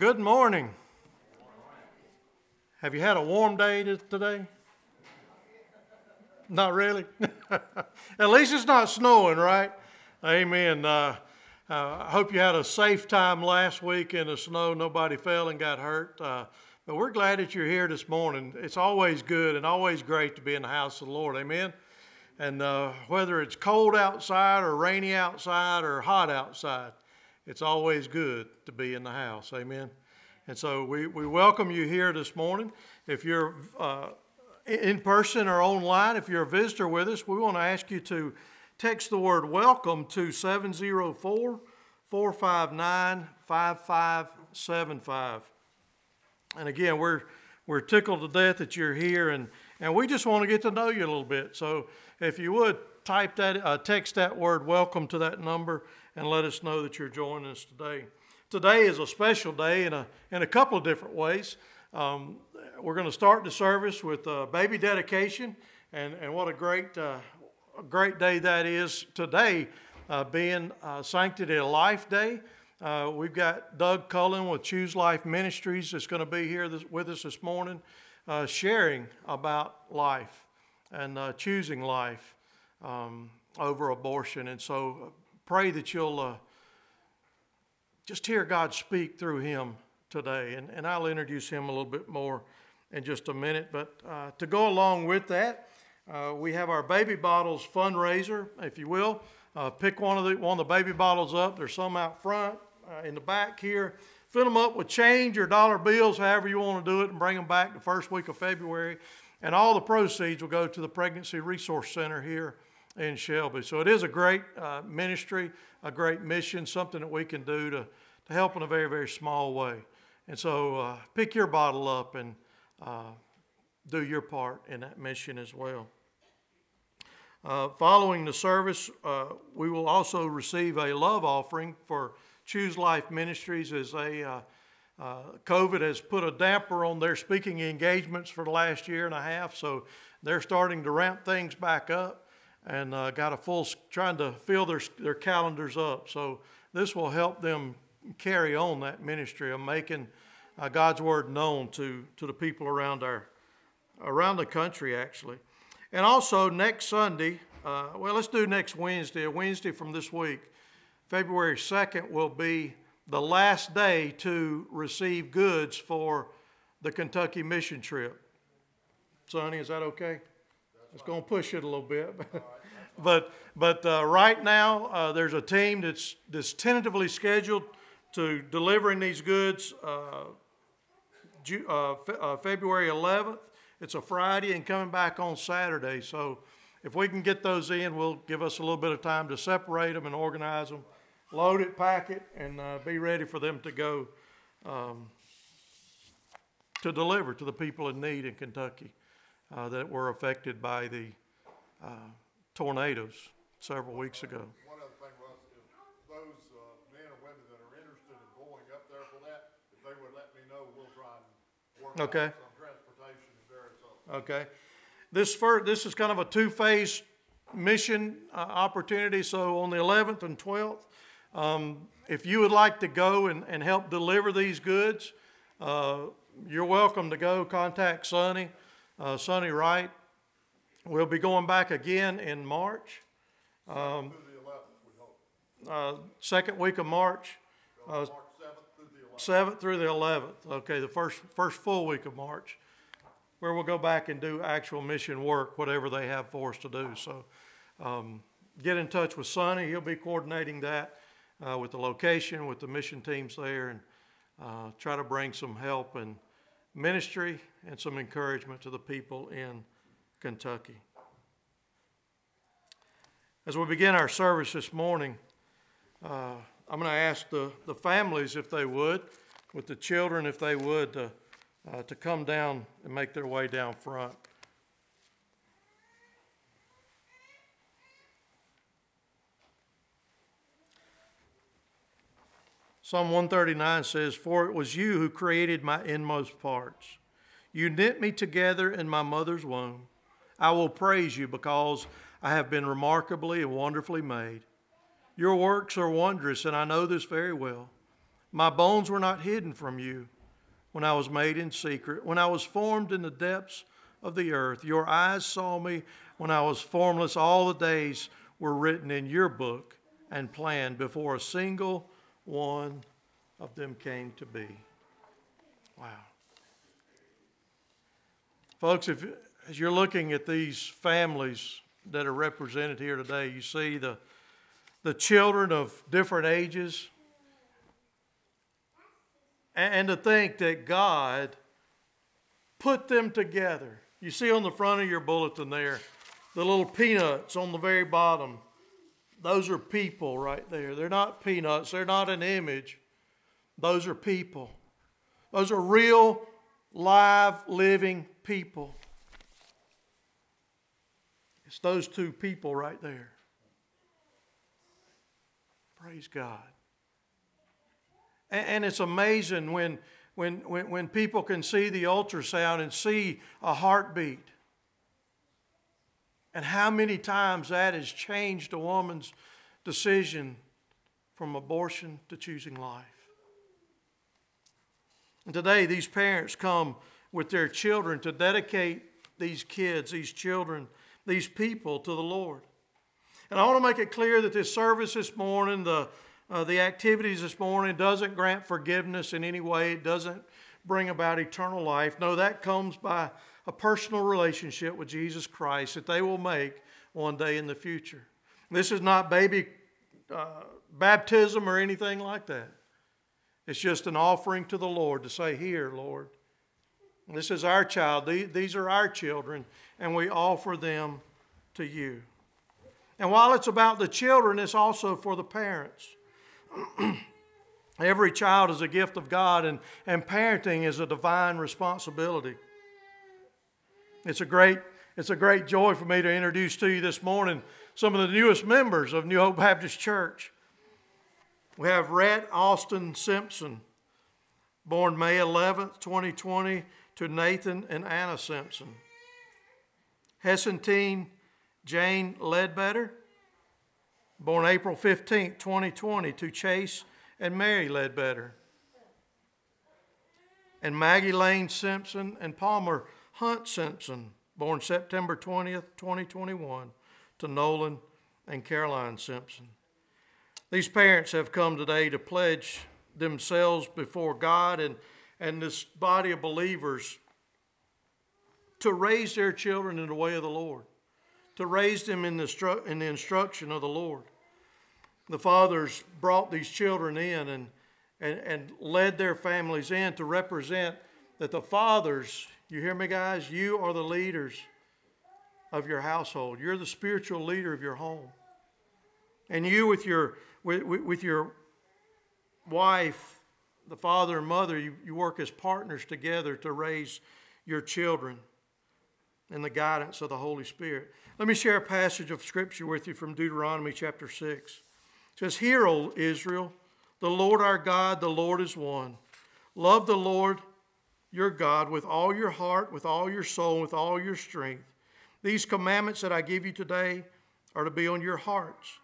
Good morning. Have you had a warm day today? Not really. At least it's not snowing, right? Amen. Uh, uh, I hope you had a safe time last week in the snow. Nobody fell and got hurt. Uh, but we're glad that you're here this morning. It's always good and always great to be in the house of the Lord. Amen. And uh, whether it's cold outside or rainy outside or hot outside, it's always good to be in the house. Amen. And so we, we welcome you here this morning. If you're uh, in person or online, if you're a visitor with us, we want to ask you to text the word welcome to 704 459 5575. And again, we're, we're tickled to death that you're here, and, and we just want to get to know you a little bit. So if you would, type that, uh, text that word welcome to that number and let us know that you're joining us today. Today is a special day in a, in a couple of different ways. Um, we're going to start the service with a baby dedication, and, and what a great, uh, great day that is today, uh, being uh, Sanctity of Life Day. Uh, we've got Doug Cullen with Choose Life Ministries that's going to be here this, with us this morning, uh, sharing about life and uh, choosing life um, over abortion. And so pray that you'll uh, just hear God speak through him today. And, and I'll introduce him a little bit more in just a minute. But uh, to go along with that, uh, we have our baby bottles fundraiser, if you will. Uh, pick one of the one of the baby bottles up. There's some out front, uh, in the back here. Fill them up with change or dollar bills, however you want to do it, and bring them back the first week of February. And all the proceeds will go to the Pregnancy Resource Center here in Shelby. So it is a great uh, ministry, a great mission, something that we can do to, to help in a very, very small way. And so uh, pick your bottle up and uh, do your part in that mission as well. Uh, following the service, uh, we will also receive a love offering for Choose Life Ministries as uh, uh, COVID has put a damper on their speaking engagements for the last year and a half, so they're starting to ramp things back up and uh, got a full trying to fill their their calendars up. So this will help them carry on that ministry of making uh, God's word known to to the people around our around the country actually. And also next Sunday, uh, well, let's do next Wednesday, Wednesday from this week, February 2nd will be the last day to receive goods for the Kentucky mission trip. Sonny, is that okay? It's going to push it a little bit. but but uh, right now, uh, there's a team that's, that's tentatively scheduled to delivering these goods uh, Ju- uh, fe- uh, February 11th. It's a Friday and coming back on Saturday. So if we can get those in, we'll give us a little bit of time to separate them and organize them, load it, pack it, and uh, be ready for them to go um, to deliver to the people in need in Kentucky uh, that were affected by the uh, tornadoes several weeks ago. One other thing was, if those uh, men or women that are interested in going up there for that, if they would let me know, we'll try and work out Okay. some transportation and various other. Okay. This first, this is kind of a two-phase mission uh, opportunity. So on the 11th and 12th, um, if you would like to go and, and help deliver these goods, uh, you're welcome to go. Contact Sonny, uh, Sonny Wright. We'll be going back again in March, hope. uh, second week of March, uh, seventh through the eleventh. seventh through the 11th. Okay, the first first full week of March, where we'll go back and do actual mission work, whatever they have for us to do. So, um, get in touch with Sonny. He'll be coordinating that uh, with the location, with the mission teams there, and uh, try to bring some help and ministry and some encouragement to the people in Kentucky. As we begin our service this morning, uh, I'm going to ask the, the families if they would, with the children if they would, uh, uh, to come down and make their way down front. Psalm 139 says, For it was you who created my inmost parts. You knit me together in my mother's womb. I will praise you because I have been remarkably and wonderfully made. Your works are wondrous, and I know this very well. My bones were not hidden from you when I was made in secret, when I was formed in the depths of the earth. Your eyes saw me when I was formless. All the days were written in your book and planned before a single one of them came to be. Wow. Folks, if, as you're looking at these families that are represented here today, you see the, the children of different ages. And, and to think that God put them together. You see on the front of your bulletin there, the little peanuts on the very bottom. Those are people right there. They're not peanuts, they're not an image. Those are people. Those are real, live, living people. It's those two people right there. Praise God. And, and it's amazing when, when, when, when people can see the ultrasound and see a heartbeat. And how many times that has changed a woman's decision from abortion to choosing life. And today, these parents come with their children to dedicate these kids, these children, these people to the Lord. And I want to make it clear that this service this morning, the, uh, the activities this morning, doesn't grant forgiveness in any way. It doesn't bring about eternal life. No, that comes by a personal relationship with Jesus Christ that they will make one day in the future. This is not baby uh, baptism or anything like that. It's just an offering to the Lord to say, Here, Lord, this is our child. These are our children, and we offer them to you. And while it's about the children, it's also for the parents. Every child is a gift of God, and, and parenting is a divine responsibility. It's a great it's a great joy for me to introduce to you this morning some of the newest members of New Hope Baptist Church. We have Rhett Austin Simpson, born May 11th, 2020, to Nathan and Anna Simpson. Hessentine Jane Ledbetter, born April 15th, 2020, to Chase and Mary Ledbetter. And Maggie Lane Simpson and Palmer Hunt Simpson, born September 20th, 2021, to Nolan and Caroline Simpson. These parents have come today to pledge themselves before God and, and this body of believers to raise their children in the way of the Lord, to raise them in the, in the instruction of the Lord. The fathers brought these children in and, and, and led their families in to represent that the fathers you hear me, guys? You are the leaders of your household. You're the spiritual leader of your home. And you, with your, with, with your wife, the father and mother, you, you work as partners together to raise your children in the guidance of the Holy Spirit. Let me share a passage of Scripture with you from Deuteronomy chapter 6. It says, Hear, O Israel, the Lord our God, the Lord is one. Love the Lord your God with all your heart, with all your soul, with all your strength. These commandments that I give you today are to be on your hearts.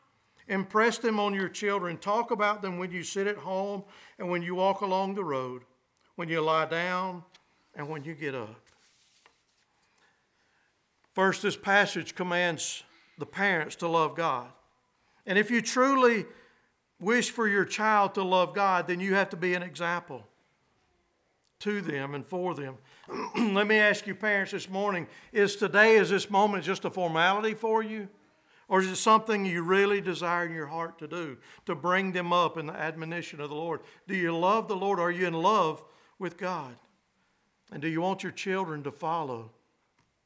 Impress them on your children. Talk about them when you sit at home and when you walk along the road, when you lie down and when you get up. First, this passage commands the parents to love God. And if you truly wish for your child to love God, then you have to be an example to them and for them. Let me ask you, parents, this morning is today, is this moment just a formality for you? Or is it something you really desire in your heart to do, to bring them up in the admonition of the Lord? Do you love the Lord? Are you in love with God? And do you want your children to follow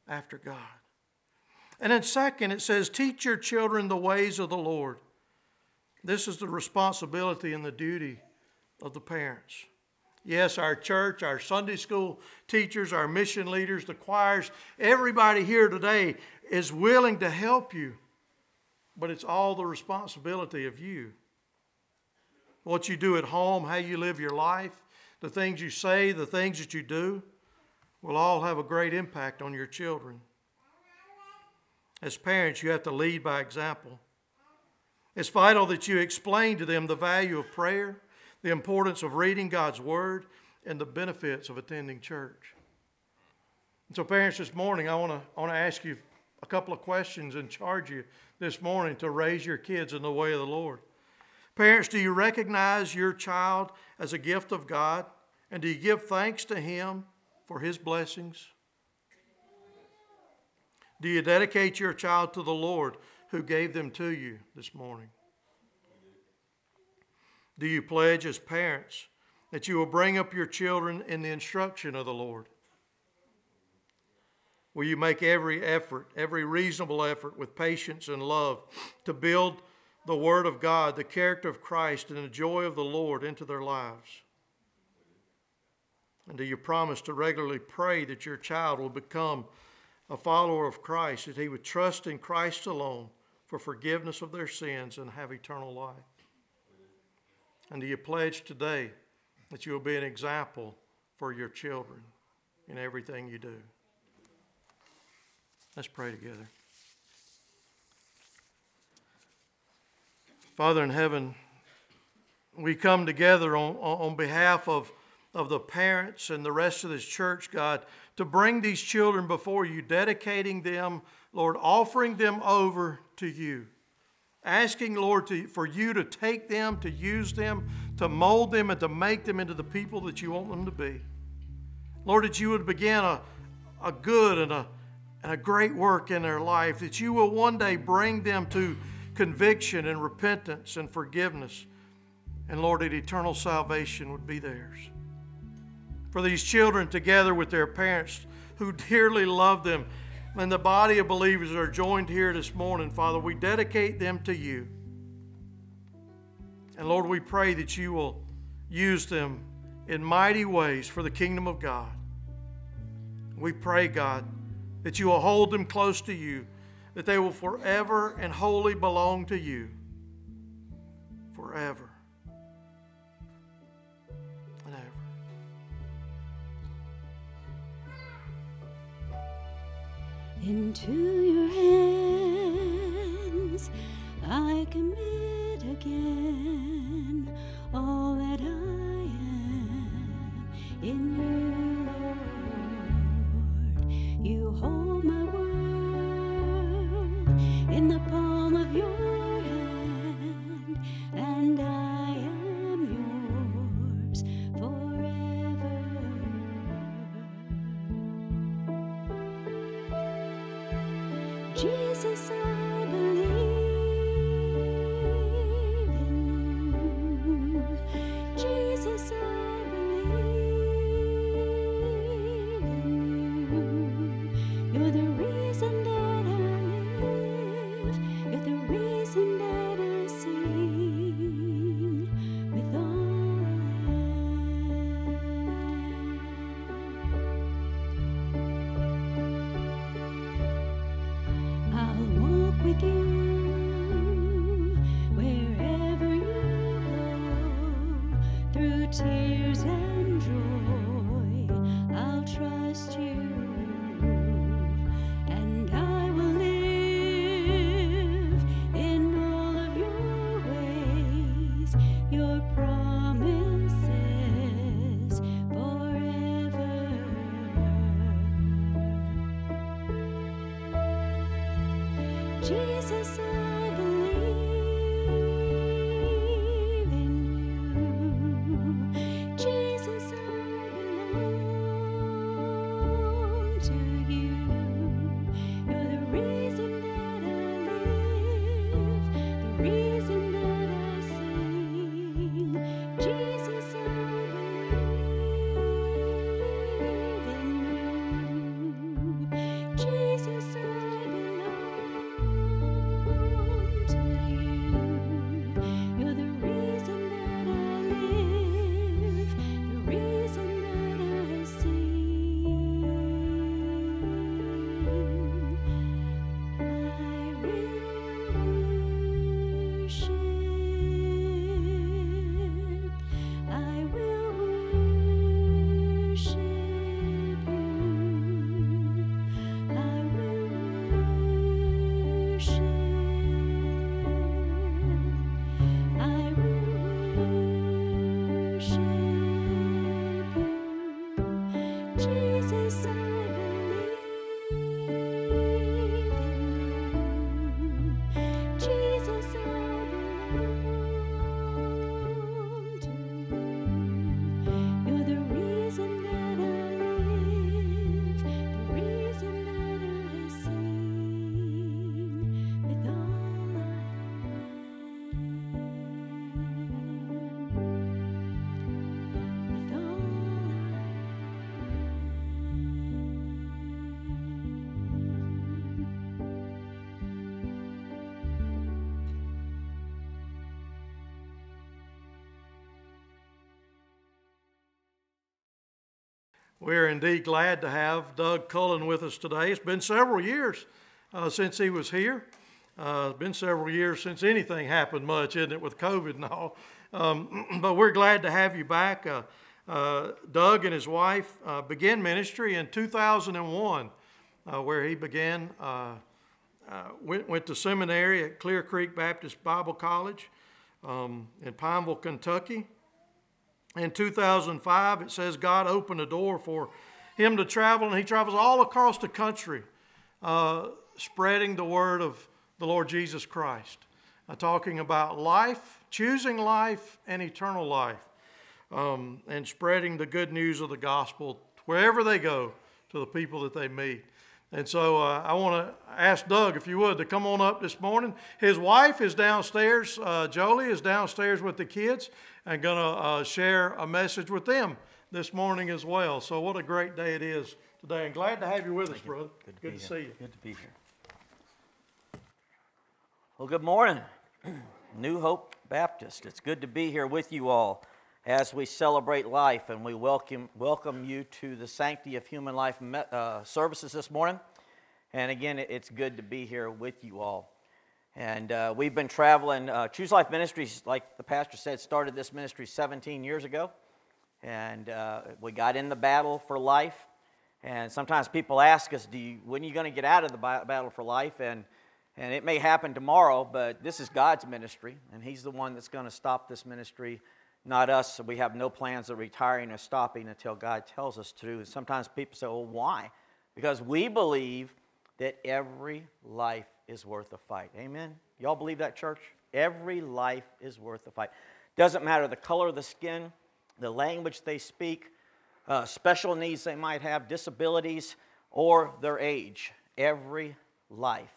after God? And then, second, it says, teach your children the ways of the Lord. This is the responsibility and the duty of the parents. Yes, our church, our Sunday school teachers, our mission leaders, the choirs, everybody here today is willing to help you, but it's all the responsibility of you. What you do at home, how you live your life, the things you say, the things that you do will all have a great impact on your children. As parents, you have to lead by example. It's vital that you explain to them the value of prayer the importance of reading God's Word, and the benefits of attending church. And so, parents, this morning, I want to I want to ask you a couple of questions and charge you this morning to raise your kids in the way of the Lord. Parents, do you recognize your child as a gift of God? And do you give thanks to Him for His blessings? Do you dedicate your child to the Lord who gave them to you this morning? Do you pledge as parents that you will bring up your children in the instruction of the Lord? Will you make every effort, every reasonable effort with patience and love to build the Word of God, the character of Christ, and the joy of the Lord into their lives? And do you promise to regularly pray that your child will become a follower of Christ, that he would trust in Christ alone for forgiveness of their sins and have eternal life? And do you pledge today that you will be an example for your children in everything you do? Let's pray together. Father in heaven, we come together on, on behalf of, of the parents and the rest of this church, God, to bring these children before you, dedicating them, Lord, offering them over to you. Asking, Lord, to, for you to take them, to use them, to mold them, and to make them into the people that you want them to be. Lord, that you would begin a, a good and a, and a great work in their life, that you will one day bring them to conviction and repentance and forgiveness. And Lord, that eternal salvation would be theirs. For these children, together with their parents who dearly love them, and the body of believers that are joined here this morning, Father, we dedicate them to you. And Lord, we pray that you will use them in mighty ways for the kingdom of God. We pray, God, that you will hold them close to you, that they will forever and wholly belong to you. Forever Into your hands We're indeed glad to have Doug Cullen with us today. It's been several years uh, since he was here. Uh, it's been several years since anything happened much, isn't it, with COVID and all. Um, but we're glad to have you back. Uh, uh, Doug and his wife uh, began ministry in 2001, uh, where he began, went, went to seminary at Clear Creek Baptist Bible College um, in Pineville, Kentucky. In 2005, it says God opened a door for him to travel, and he travels all across the country, uh, spreading the word of the Lord Jesus Christ, uh, talking about life, choosing life, and eternal life, um, and spreading the good news of the gospel wherever they go to the people that they meet. And so uh, I want to ask Doug, if you would, to come on up this morning. His wife is downstairs. Uh, Jolie is downstairs with the kids and going to uh, share a message with them this morning as well. So what a great day it is today. And glad to have you with us, brother. Good to, Good be to see you. Good to be here. Well, good morning, New Hope Baptist. It's good to be here with you all as we celebrate life, and we welcome welcome you to the Sanctity of Human Life uh, services this morning. And again, it- it's good to be here with you all. And uh, we've been traveling. Uh, Choose Life Ministries, like the pastor said, started this ministry 17 years ago, and uh, we got in the battle for life. And sometimes people ask us, "Do you, when are you going to get out of the battle for life?" And and it may happen tomorrow, but this is God's ministry, and He's the one that's going to stop this ministry, not us. We have no plans of retiring or stopping until God tells us to. And sometimes people say, "Well, why?" Because we believe that every life is worth a fight. Amen. Y'all believe that, church? Every life is worth a fight. Doesn't matter the color of the skin, the language they speak, uh, special needs they might have, disabilities, or their age. Every life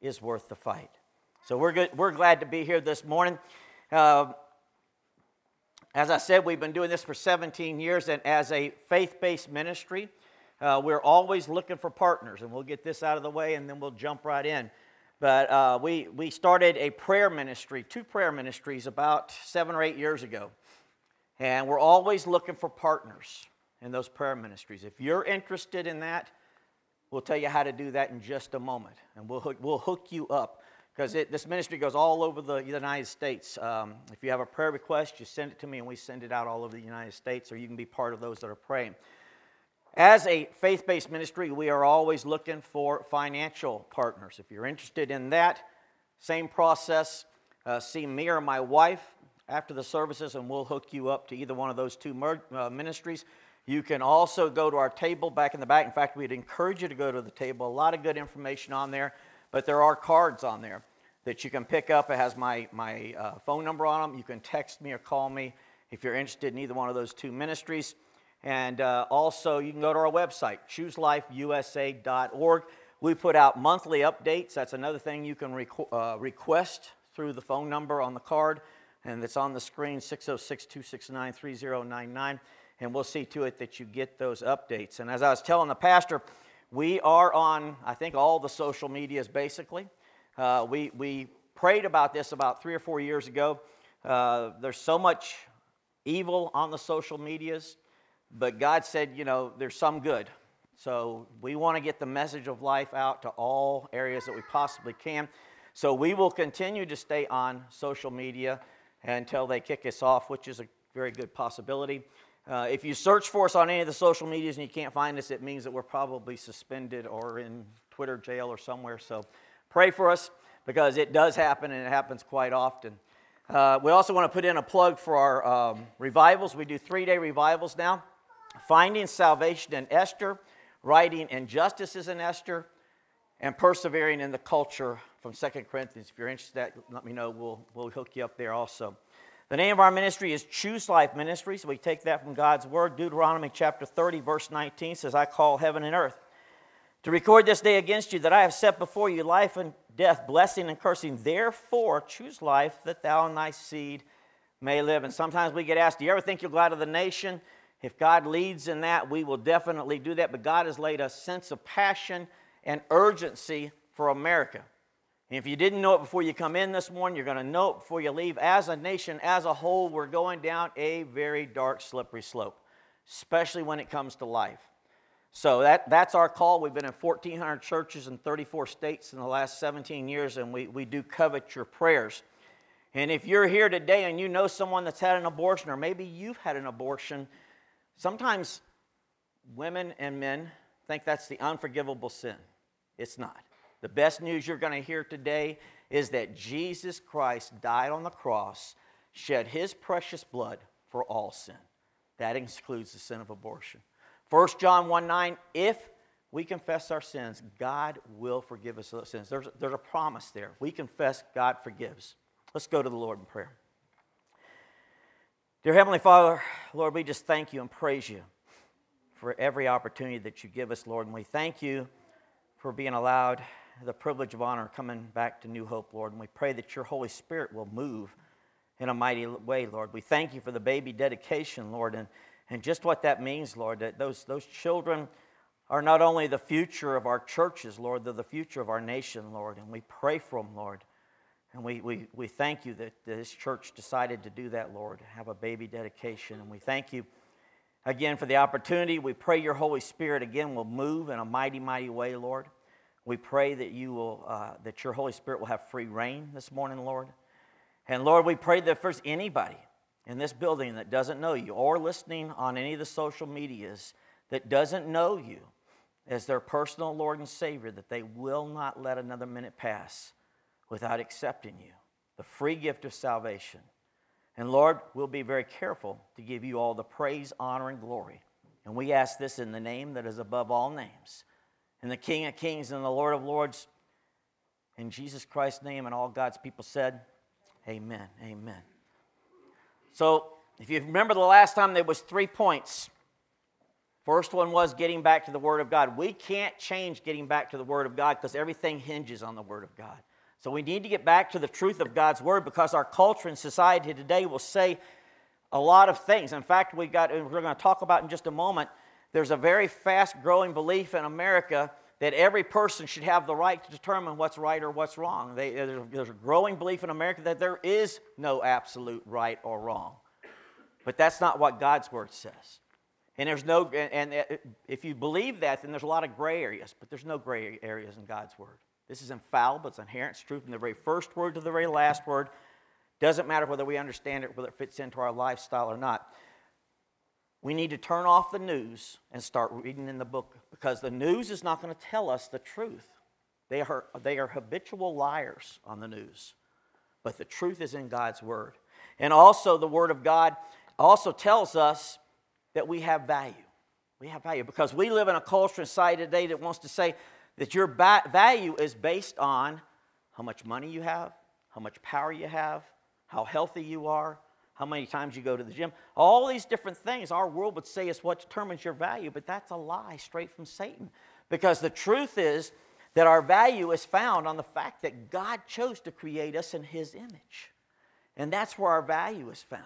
is worth the fight. So we're good. We're glad to be here this morning. Uh, as I said, we've been doing this for 17 years, and as a faith-based ministry, uh, we're always looking for partners. And we'll get this out of the way, and then we'll jump right in. But uh, we we started a prayer ministry, two prayer ministries, about seven or eight years ago. And we're always looking for partners in those prayer ministries. If you're interested in that, we'll tell you how to do that in just a moment. And we'll hook, we'll hook you up because this ministry goes all over the United States. Um, if you have a prayer request, you send it to me and we send it out all over the United States, or you can be part of those that are praying. As a faith based ministry, we are always looking for financial partners. If you're interested in that, same process. Uh, see me or my wife after the services, and we'll hook you up to either one of those two mer- uh, ministries. You can also go to our table back in the back. In fact, we'd encourage you to go to the table. A lot of good information on there, but there are cards on there that you can pick up. It has my, my uh, phone number on them. You can text me or call me if you're interested in either one of those two ministries. And uh, also, you can go to our website, chooselifeusa.org. We put out monthly updates. That's another thing you can requ- uh, request through the phone number on the card, and it's on the screen 606 269 3099. And we'll see to it that you get those updates. And as I was telling the pastor, we are on, I think, all the social medias basically. Uh, we, we prayed about this about three or four years ago. Uh, there's so much evil on the social medias, but God said, you know, there's some good. So we want to get the message of life out to all areas that we possibly can. So we will continue to stay on social media until they kick us off, which is a very good possibility. Uh, if you search for us on any of the social medias and you can't find us, it means that we're probably suspended or in Twitter jail or somewhere. So pray for us because it does happen and it happens quite often. Uh, we also want to put in a plug for our um, revivals. We do three day revivals now. Finding Salvation in Esther, Righting Injustices in Esther, and Persevering in the Culture from 2 Corinthians. If you're interested, in that, let me know. We'll, we'll hook you up there also. The name of our ministry is Choose Life Ministries. We take that from God's Word. Deuteronomy chapter 30, verse 19 says, I call heaven and earth to record this day against you that I have set before you life and death, blessing and cursing. Therefore, choose life that thou and thy seed may live. And sometimes we get asked, Do you ever think you'll go out of the nation? If God leads in that, we will definitely do that. But God has laid a sense of passion and urgency for America. And if you didn't know it before you come in this morning, you're going to know it before you leave. As a nation, as a whole, we're going down a very dark, slippery slope, especially when it comes to life. So that, that's our call. We've been in 1,400 churches in 34 states in the last 17 years, and we, we do covet your prayers. And if you're here today and you know someone that's had an abortion, or maybe you've had an abortion, sometimes women and men think that's the unforgivable sin. It's not. The best news you're going to hear today is that Jesus Christ died on the cross, shed his precious blood for all sin. That includes the sin of abortion. 1 John 1 9, if we confess our sins, God will forgive us those sins. There's, there's a promise there. We confess, God forgives. Let's go to the Lord in prayer. Dear Heavenly Father, Lord, we just thank you and praise you for every opportunity that you give us, Lord. And we thank you for being allowed the privilege of honor coming back to New Hope, Lord. And we pray that your Holy Spirit will move in a mighty way, Lord. We thank you for the baby dedication, Lord. And and just what that means, Lord, that those, those children are not only the future of our churches, Lord, they're the future of our nation, Lord. And we pray for them, Lord. And we, we, we thank you that this church decided to do that, Lord, have a baby dedication. And we thank you again for the opportunity. We pray your Holy Spirit again will move in a mighty, mighty way, Lord. We pray that you will, uh, that your Holy Spirit will have free rein this morning, Lord. And Lord, we pray that there's anybody in this building that doesn't know you or listening on any of the social medias that doesn't know you as their personal Lord and Savior, that they will not let another minute pass without accepting you, the free gift of salvation. And Lord, we'll be very careful to give you all the praise, honor, and glory. And we ask this in the name that is above all names, in the King of Kings and the Lord of Lords, in Jesus Christ's name, and all God's people said, Amen. Amen. So, if you remember the last time, there was three points. First one was getting back to the Word of God. We can't change getting back to the Word of God because everything hinges on the Word of God. So we need to get back to the truth of God's Word because our culture and society today will say a lot of things. In fact, we got we're going to talk about in just a moment. There's a very fast growing belief in America that every person should have the right to determine what's right or what's wrong. They, there's a growing belief in America that there is no absolute right or wrong. But that's not what God's word says. And there's no, and, and uh, if you believe that, then there's a lot of gray areas, but there's no gray areas in God's word. This is infallible, it's inherent, it's truth from the very first word to the very last word. Doesn't matter whether we understand it, whether it fits into our lifestyle or not. We need to turn off the news and start reading in the book because the news is not going to tell us the truth. They are, they are habitual liars on the news, but the truth is in God's Word. And also, the Word of God also tells us that we have value. We have value because we live in a culture and society today that wants to say that your ba- value is based on how much money you have, how much power you have, how healthy you are, how many times you go to the gym, all these different things. Our world would say is what determines your value, but that's a lie straight from Satan. Because the truth is that our value is found on the fact that God chose to create us in His image. And that's where our value is found.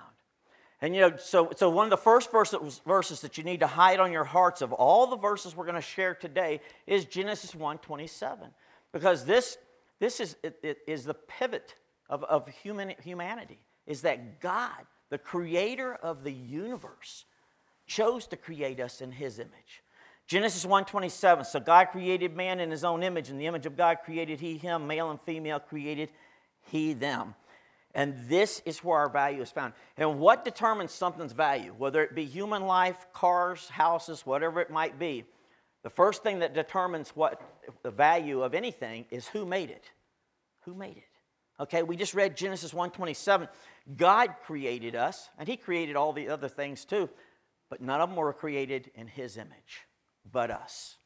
And you know, so, so one of the first verses, that you need to hide on your hearts of all the verses we're going to share today is Genesis 1 27. Because this, this is, it, it is the pivot of, of human, humanity is that God, the creator of the universe, chose to create us in his image. Genesis 1:27 So God created man in his own image in the image of God created he him male and female created he them. And this is where our value is found. And what determines something's value, whether it be human life, cars, houses, whatever it might be, the first thing that determines what the value of anything is who made it. Who made it? Okay, we just read Genesis 1:27. God created us, and He created all the other things too. but none of them were created in his image, but us.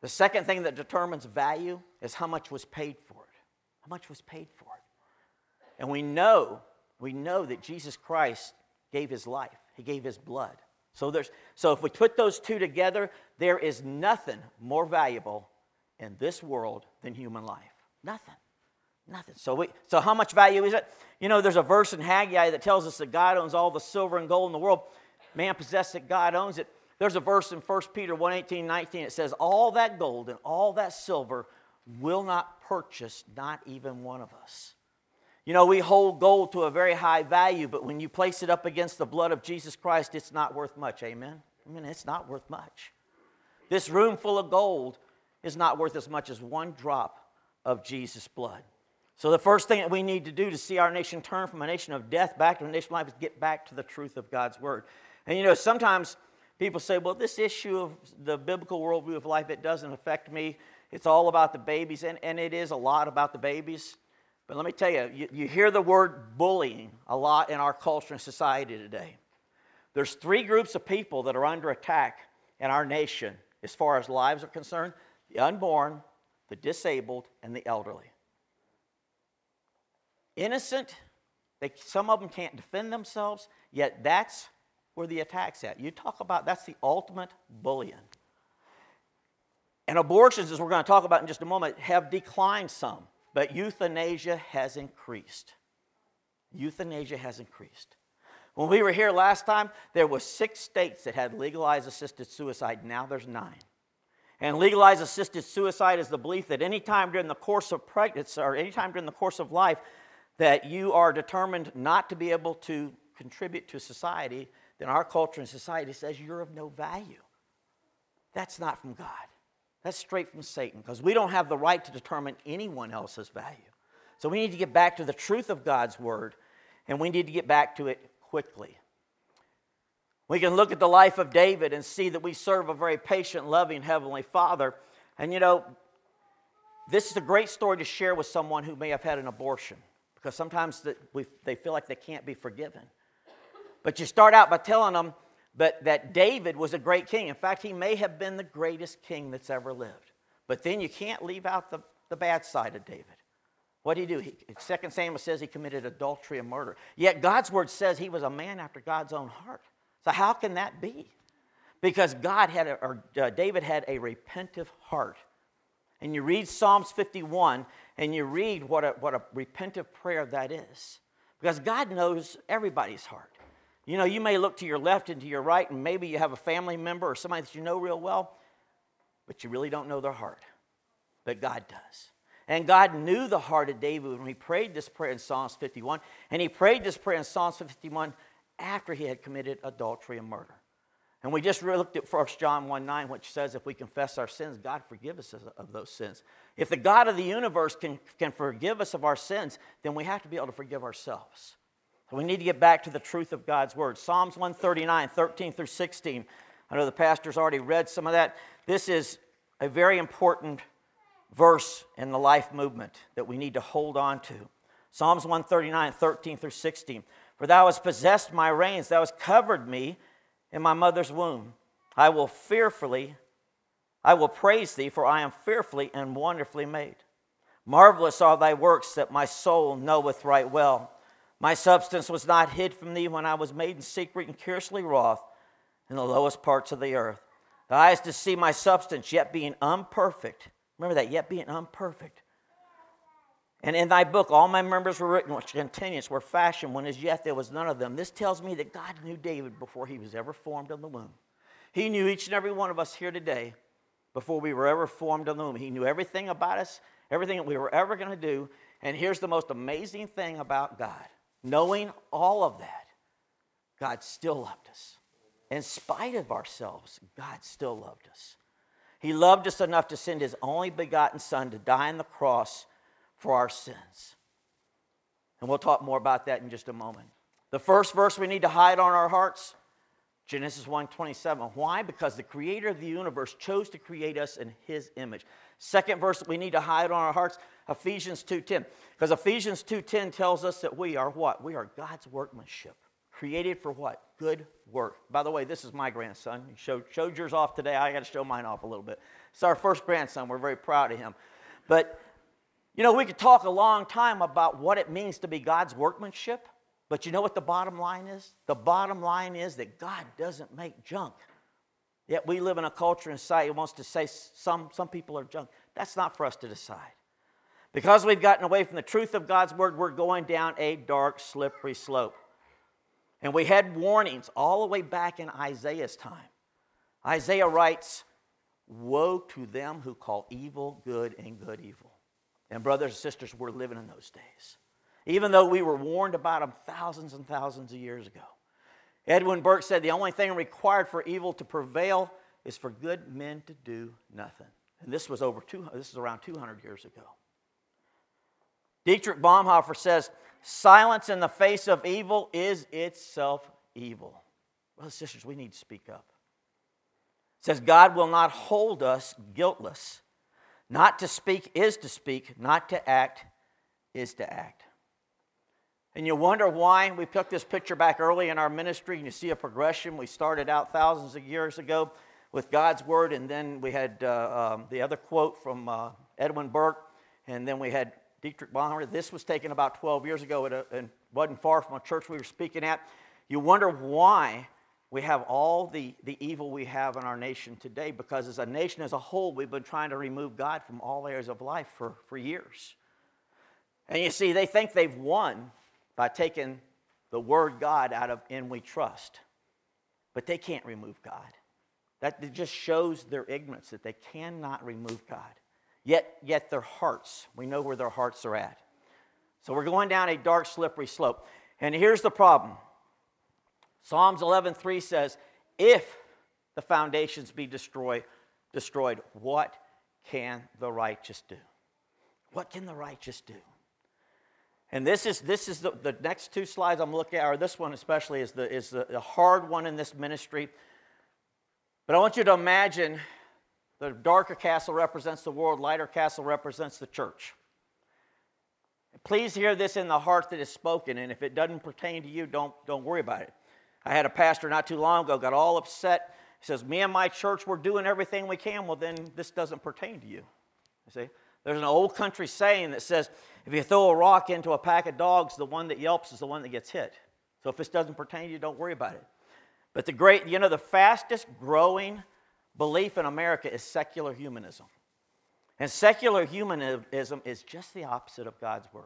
The second thing that determines value is how much was paid for it. How much was paid for it? And we know, we know that Jesus Christ gave his life. He gave his blood. So there's so if we put those two together, there is nothing more valuable in this world than human life. Nothing. Nothing. So we so how much value is it? You know, there's a verse in Haggai that tells us that God owns all the silver and gold in the world. Man possesses it, God owns it. There's a verse in 1 Peter 1 18, 19. It says, All that gold and all that silver will not purchase not even one of us. You know, we hold gold to a very high value, but when you place it up against the blood of Jesus Christ, it's not worth much. Amen? I mean, it's not worth much. This room full of gold is not worth as much as one drop of Jesus' blood. So, the first thing that we need to do to see our nation turn from a nation of death back to a nation of life is get back to the truth of God's word. And you know, sometimes people say, well, this issue of the biblical worldview of life, it doesn't affect me. It's all about the babies, and, and it is a lot about the babies. But let me tell you, you, you hear the word bullying a lot in our culture and society today. There's three groups of people that are under attack in our nation as far as lives are concerned the unborn, the disabled, and the elderly. Innocent, they, some of them can't defend themselves, yet that's where the attack's at. You talk about that's the ultimate bullying. And abortions, as we're going to talk about in just a moment, have declined some. But euthanasia has increased. Euthanasia has increased. When we were here last time, there was six states that had legalized assisted suicide. Now there's nine. And legalized assisted suicide is the belief that anytime during the course of pregnancy or anytime during the course of life that you are determined not to be able to contribute to society, then our culture and society says you're of no value. That's not from God. That's straight from Satan because we don't have the right to determine anyone else's value. So we need to get back to the truth of God's word and we need to get back to it quickly. We can look at the life of David and see that we serve a very patient, loving Heavenly Father. And you know, this is a great story to share with someone who may have had an abortion because sometimes they feel like they can't be forgiven. But you start out by telling them, but that David was a great king. In fact, he may have been the greatest king that's ever lived. But then you can't leave out the, the bad side of David. What did he do? He, 2 Samuel says he committed adultery and murder. Yet God's word says he was a man after God's own heart. So how can that be? Because God had, a, or uh, David had a repentive heart. And you read Psalms 51 and you read what a, what a repentive prayer that is. Because God knows everybody's heart. You know, you may look to your left and to your right, and maybe you have a family member or somebody that you know real well, but you really don't know their heart. But God does. And God knew the heart of David when he prayed this prayer in Psalms 51. And he prayed this prayer in Psalms 51 after he had committed adultery and murder. And we just looked at 1 John 1 9, which says if we confess our sins, God forgive us of those sins. If the God of the universe can, can forgive us of our sins, then we have to be able to forgive ourselves. So we need to get back to the truth of God's word. Psalms 139, 13 through 16. I know the pastor's already read some of that. This is a very important verse in the life movement that we need to hold on to. Psalms 139, 13 through 16. For thou hast possessed my reins, thou hast covered me in my mother's womb. I will fearfully, I will praise thee, for I am fearfully and wonderfully made. Marvelous are thy works that my soul knoweth right well. My substance was not hid from thee when I was made in secret and curiously wroth in the lowest parts of the earth. The eyes to see my substance, yet being unperfect. Remember that, yet being unperfect. And in thy book, all my members were written, which continuance were fashioned when as yet there was none of them. This tells me that God knew David before he was ever formed in the womb. He knew each and every one of us here today before we were ever formed in the womb. He knew everything about us, everything that we were ever going to do. And here's the most amazing thing about God Knowing all of that, God still loved us. In spite of ourselves, God still loved us. He loved us enough to send his only begotten Son to die on the cross for our sins. And we'll talk more about that in just a moment. The first verse we need to hide on our hearts Genesis 1:27. Why? Because the creator of the universe chose to create us in his image. Second verse that we need to hide on our hearts, Ephesians 2:10. Because Ephesians 2:10 tells us that we are what? We are God's workmanship. Created for what? good work. By the way, this is my grandson. He showed, showed yours off today. I got to show mine off a little bit. It's our first grandson. We're very proud of him. But, you know, we could talk a long time about what it means to be God's workmanship. But you know what the bottom line is? The bottom line is that God doesn't make junk. Yet we live in a culture and society wants to say some, some people are junk. That's not for us to decide. Because we've gotten away from the truth of God's word, we're going down a dark, slippery slope. And we had warnings all the way back in Isaiah's time. Isaiah writes, Woe to them who call evil good and good evil. And, brothers and sisters, we're living in those days. Even though we were warned about them thousands and thousands of years ago. Edmund Burke said the only thing required for evil to prevail is for good men to do nothing. And this was over two, this is around 200 years ago. Dietrich Bonhoeffer says, silence in the face of evil is itself evil. Brothers and sisters, we need to speak up. It says, God will not hold us guiltless. Not to speak is to speak, not to act is to act. And you wonder why we took this picture back early in our ministry, and you see a progression. We started out thousands of years ago with God's Word, and then we had uh, um, the other quote from uh, Edmund Burke, and then we had Dietrich Bonhoeffer. This was taken about 12 years ago a, and wasn't far from a church we were speaking at. You wonder why we have all the, the evil we have in our nation today because as a nation as a whole, we've been trying to remove God from all areas of life for, for years. And you see, they think they've won by taking the word God out of in we trust. But they can't remove God. That just shows their ignorance that they cannot remove God. Yet, yet their hearts, we know where their hearts are at. So we're going down a dark, slippery slope. And here's the problem. Psalms 11:3 says, "If the foundations be destroyed, destroyed, what can the righteous do?" What can the righteous do? And this is, this is the, the next two slides I'm looking at, or this one especially, is, the, is the, the hard one in this ministry. But I want you to imagine the darker castle represents the world, lighter castle represents the church. Please hear this in the heart that is spoken, and if it doesn't pertain to you, don't, don't worry about it. I had a pastor not too long ago, got all upset. He says, Me and my church, we're doing everything we can. Well, then this doesn't pertain to you. You see? There's an old country saying that says, if you throw a rock into a pack of dogs, the one that yelps is the one that gets hit. So if this doesn't pertain to you, don't worry about it. But the great, you know, the fastest growing belief in America is secular humanism. And secular humanism is just the opposite of God's word.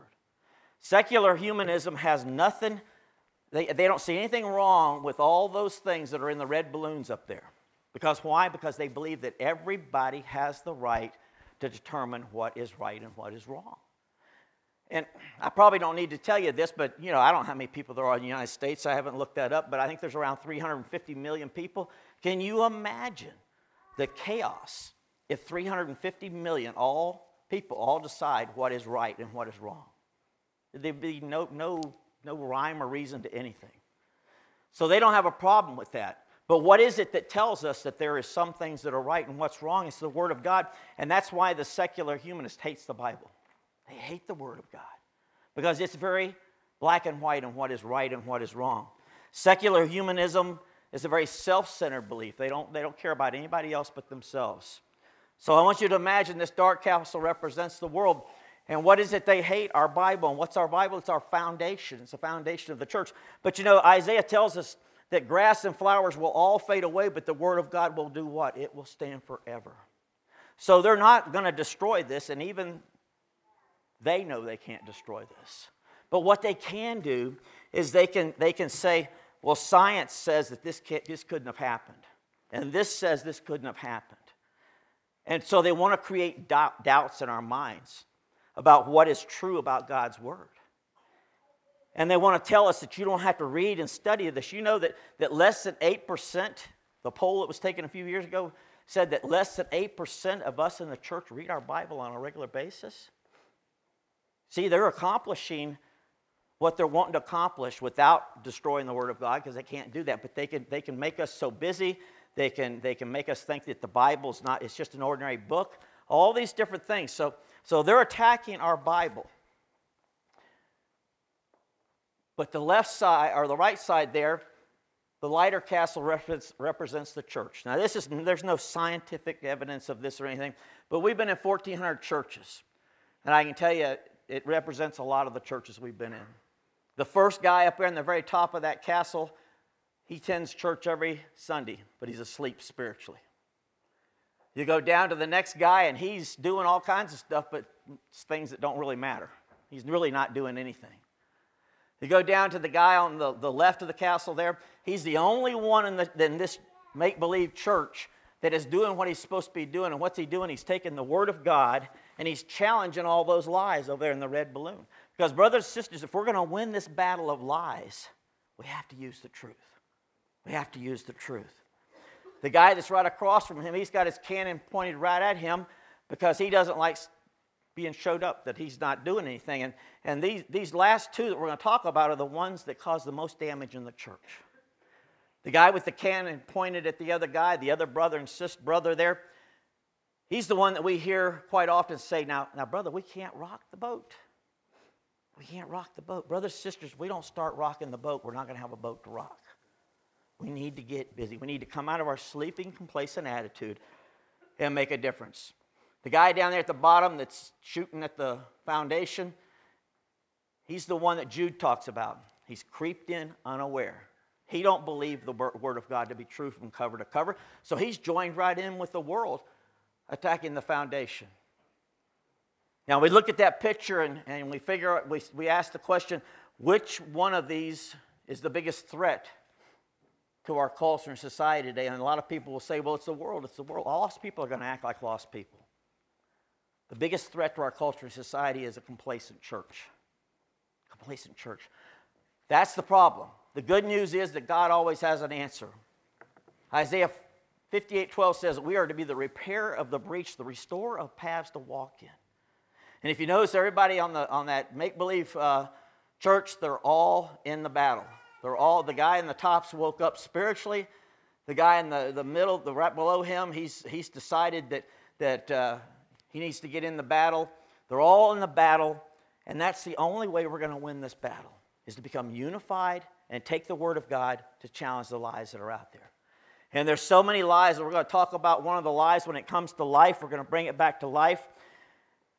Secular humanism has nothing, they, they don't see anything wrong with all those things that are in the red balloons up there. Because why? Because they believe that everybody has the right to determine what is right and what is wrong. And I probably don't need to tell you this, but you know, I don't know how many people there are in the United States. I haven't looked that up, but I think there's around 350 million people. Can you imagine the chaos if 350 million all people all decide what is right and what is wrong? There'd be no, no, no rhyme or reason to anything. So they don't have a problem with that. But what is it that tells us that there is some things that are right and what's wrong? It's the Word of God. And that's why the secular humanist hates the Bible. They hate the Word of God because it's very black and white on what is right and what is wrong. Secular humanism is a very self centered belief. They don't, they don't care about anybody else but themselves. So I want you to imagine this dark castle represents the world. And what is it they hate? Our Bible. And what's our Bible? It's our foundation. It's the foundation of the church. But you know, Isaiah tells us that grass and flowers will all fade away, but the Word of God will do what? It will stand forever. So they're not going to destroy this, and even they know they can't destroy this. But what they can do is they can, they can say, well, science says that this, can't, this couldn't have happened, and this says this couldn't have happened. And so they want to create doubt, doubts in our minds about what is true about God's Word. And they want to tell us that you don't have to read and study this. You know that, that less than 8%, the poll that was taken a few years ago said that less than 8% of us in the church read our Bible on a regular basis. See, they're accomplishing what they're wanting to accomplish without destroying the Word of God because they can't do that. But they can, they can make us so busy, they can, they can make us think that the Bible's not, it's just an ordinary book, all these different things. So, so they're attacking our Bible. But the left side or the right side there, the lighter castle represents, the church. Now, this is, there's no scientific evidence of this or anything, but we've been in 1,400 churches. And I can tell you, it represents a lot of the churches we've been in. The first guy up there in the very top of that castle, he attends church every Sunday, but he's asleep spiritually. You go down to the next guy, and he's doing all kinds of stuff, but things that don't really matter. He's really not doing anything. You go down to the guy on the, the left of the castle there, he's the only one in, the, in this make believe church that is doing what he's supposed to be doing. And what's he doing? He's taking the Word of God and he's challenging all those lies over there in the red balloon. Because, brothers and sisters, if we're going to win this battle of lies, we have to use the truth. We have to use the truth. The guy that's right across from him, he's got his cannon pointed right at him because he doesn't like being showed up that he's not doing anything. And, and these, these last two that we're going to talk about are the ones that cause the most damage in the church. The guy with the cannon pointed at the other guy, the other brother and sister brother there, he's the one that we hear quite often say, Now, now, brother, we can't rock the boat. We can't rock the boat. Brothers, sisters, we don't start rocking the boat, we're not going to have a boat to rock. We need to get busy. We need to come out of our sleeping, complacent attitude and make a difference. The guy down there at the bottom that's shooting at the foundation, he's the one that Jude talks about. He's creeped in unaware. He don't believe the word of God to be true from cover to cover, so he's joined right in with the world attacking the foundation. Now we look at that picture and, and we figure we, we ask the question, which one of these is the biggest threat to our culture and society today? And a lot of people will say, well, it's the world, it's the world. Lost people are going to act like lost people. The biggest threat to our culture and society is a complacent church. Complacent church. That's the problem. The good news is that God always has an answer. Isaiah 58 12 says, We are to be the repair of the breach, the restorer of paths to walk in. And if you notice, everybody on, the, on that make believe uh, church, they're all in the battle. They're all, the guy in the tops woke up spiritually. The guy in the, the middle, the right below him, he's, he's decided that, that uh, he needs to get in the battle. They're all in the battle, and that's the only way we're going to win this battle is to become unified and take the word of God to challenge the lies that are out there. And there's so many lies, and we're going to talk about one of the lies when it comes to life. We're going to bring it back to life.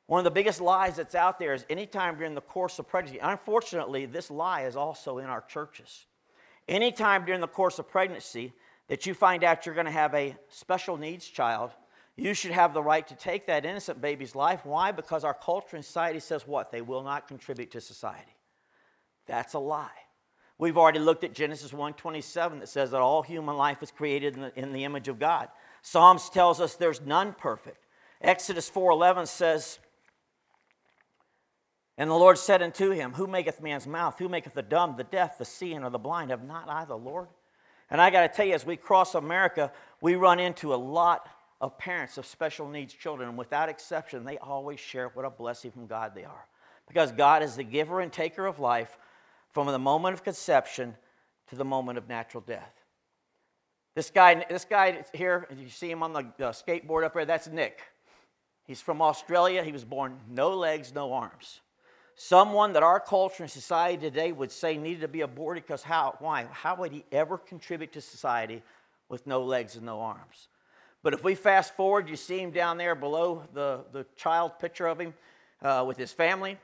One of the biggest lies that's out there is anytime during the course of pregnancy. Unfortunately, this lie is also in our churches. Anytime during the course of pregnancy that you find out you're going to have a special needs child, you should have the right to take that innocent baby's life. Why? Because our culture and society says what? They will not contribute to society. That's a lie. We've already looked at Genesis 1:27 that says that all human life is created in the, in the image of God. Psalms tells us there's none perfect. Exodus 4:11 says, and the Lord said unto him, Who maketh man's mouth? Who maketh the dumb, the deaf, the seeing, or the blind? Have not I the Lord? And I got to tell you, as we cross America, we run into a lot of parents of special needs children, and without exception, they always share what a blessing from God they are. Because God is the giver and taker of life from the moment of conception to the moment of natural death. This guy, this guy here, you see him on the skateboard up there, that's Nick. He's from Australia. He was born no legs, no arms. Someone that our culture and society today would say needed to be aborted because how? Why? How would he ever contribute to society with no legs and no arms? But if we fast forward, you see him down there below the, the child picture of him uh, with his family.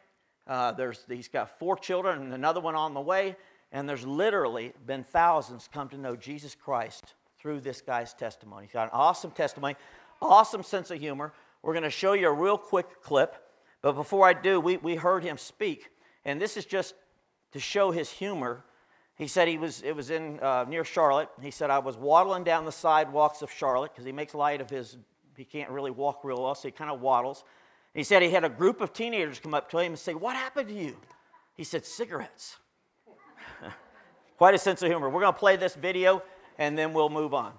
Uh, there's, he's got four children and another one on the way. And there's literally been thousands come to know Jesus Christ through this guy's testimony. He's got an awesome testimony, awesome sense of humor. We're going to show you a real quick clip. But before I do, we, we heard him speak. And this is just to show his humor he said he was, it was in uh, near Charlotte. He said, I was waddling down the sidewalks of Charlotte because he makes light of his, he can't really walk real well, so he kind of waddles. He said he had a group of teenagers come up to him and say, What happened to you? He said, Cigarettes. Quite a sense of humor. We're going to play this video and then we'll move on.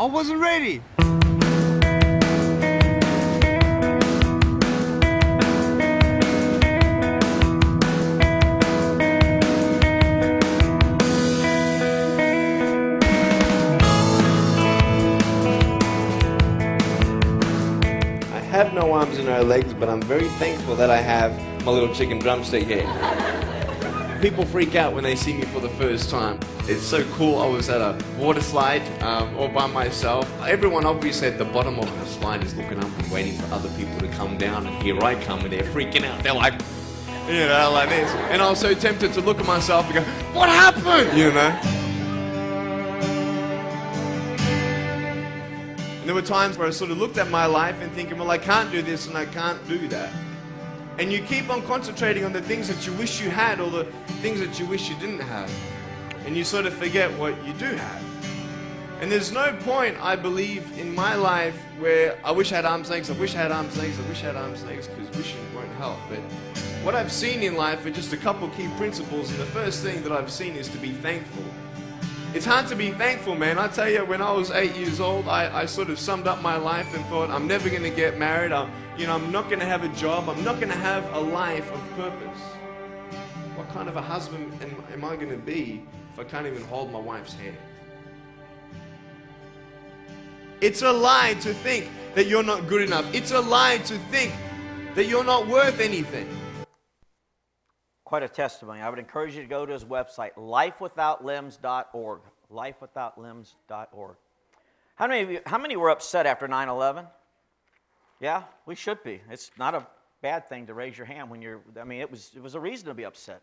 I wasn't ready. I have no arms and no legs, but I'm very thankful that I have my little chicken drumstick here. People freak out when they see me for the first time. It's so cool. I was at a water slide um, all by myself. Everyone obviously at the bottom of the slide is looking up and waiting for other people to come down, and here I come, and they're freaking out. They're like, you know, like this. And I was so tempted to look at myself and go, What happened? You know? And there were times where I sort of looked at my life and thinking, Well, I can't do this and I can't do that. And you keep on concentrating on the things that you wish you had or the things that you wish you didn't have. And you sort of forget what you do have. And there's no point, I believe, in my life where I wish I had arms legs, I wish I had arms legs, I wish I had arms legs, because wishing won't help. But what I've seen in life are just a couple key principles, and the first thing that I've seen is to be thankful. It's hard to be thankful, man. I tell you, when I was eight years old, I, I sort of summed up my life and thought, I'm never going to get married. I'm, you know, I'm not going to have a job. I'm not going to have a life of purpose. What kind of a husband am, am I going to be if I can't even hold my wife's hand? It's a lie to think that you're not good enough. It's a lie to think that you're not worth anything. Quite a testimony. I would encourage you to go to his website, lifewithoutlimbs.org. Lifewithoutlimbs.org. How many of you, how many were upset after 9 11? Yeah, we should be. It's not a bad thing to raise your hand when you're, I mean, it was, it was a reason to be upset.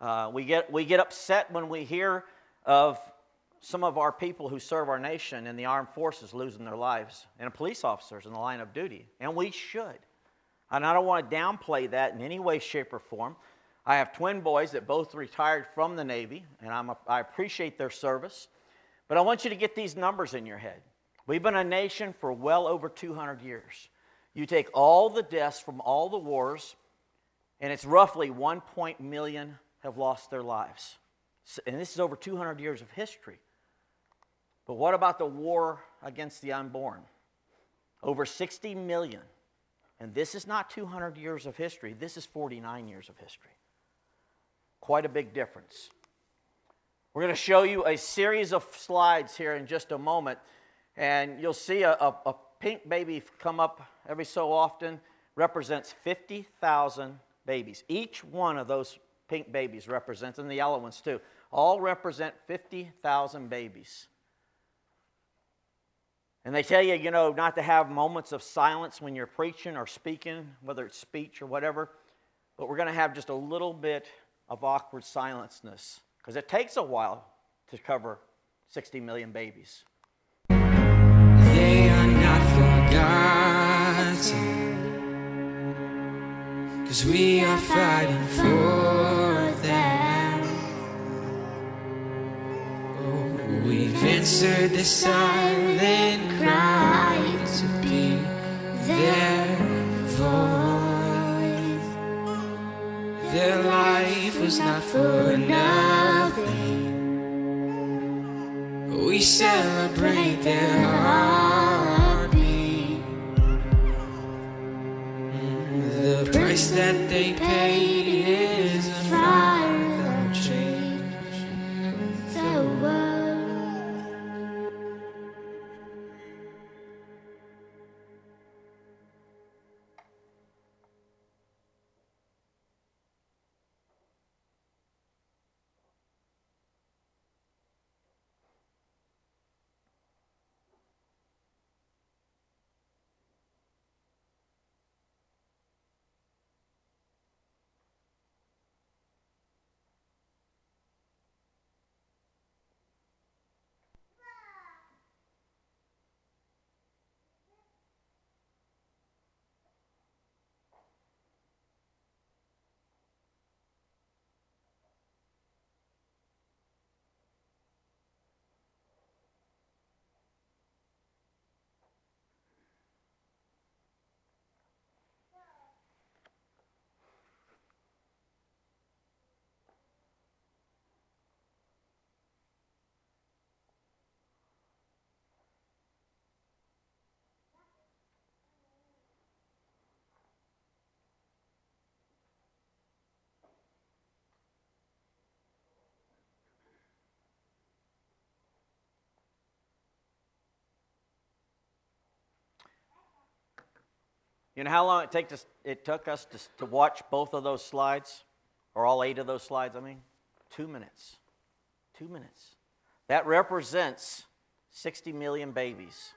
Uh, we, get, we get upset when we hear of some of our people who serve our nation in the armed forces losing their lives and police officers in the line of duty, and we should. And I don't want to downplay that in any way, shape, or form. I have twin boys that both retired from the Navy, and I'm a, I appreciate their service. But I want you to get these numbers in your head. We've been a nation for well over 200 years. You take all the deaths from all the wars, and it's roughly 1 point million have lost their lives. And this is over 200 years of history. But what about the war against the unborn? Over 60 million. And this is not 200 years of history, this is 49 years of history. Quite a big difference. We're going to show you a series of slides here in just a moment, and you'll see a, a, a pink baby come up every so often, represents 50,000 babies. Each one of those pink babies represents, and the yellow ones too, all represent 50,000 babies. And they tell you, you know, not to have moments of silence when you're preaching or speaking, whether it's speech or whatever. But we're going to have just a little bit of awkward silenceness because it takes a while to cover 60 million babies. Forgotten. Cause we are fighting for them. Oh, we've answered the silent cry to be their voice. Their life was not for nothing. We celebrate their heartbeat. Price that they paid You know how long it, take to, it took us to, to watch both of those slides? Or all eight of those slides, I mean? Two minutes. Two minutes. That represents 60 million babies.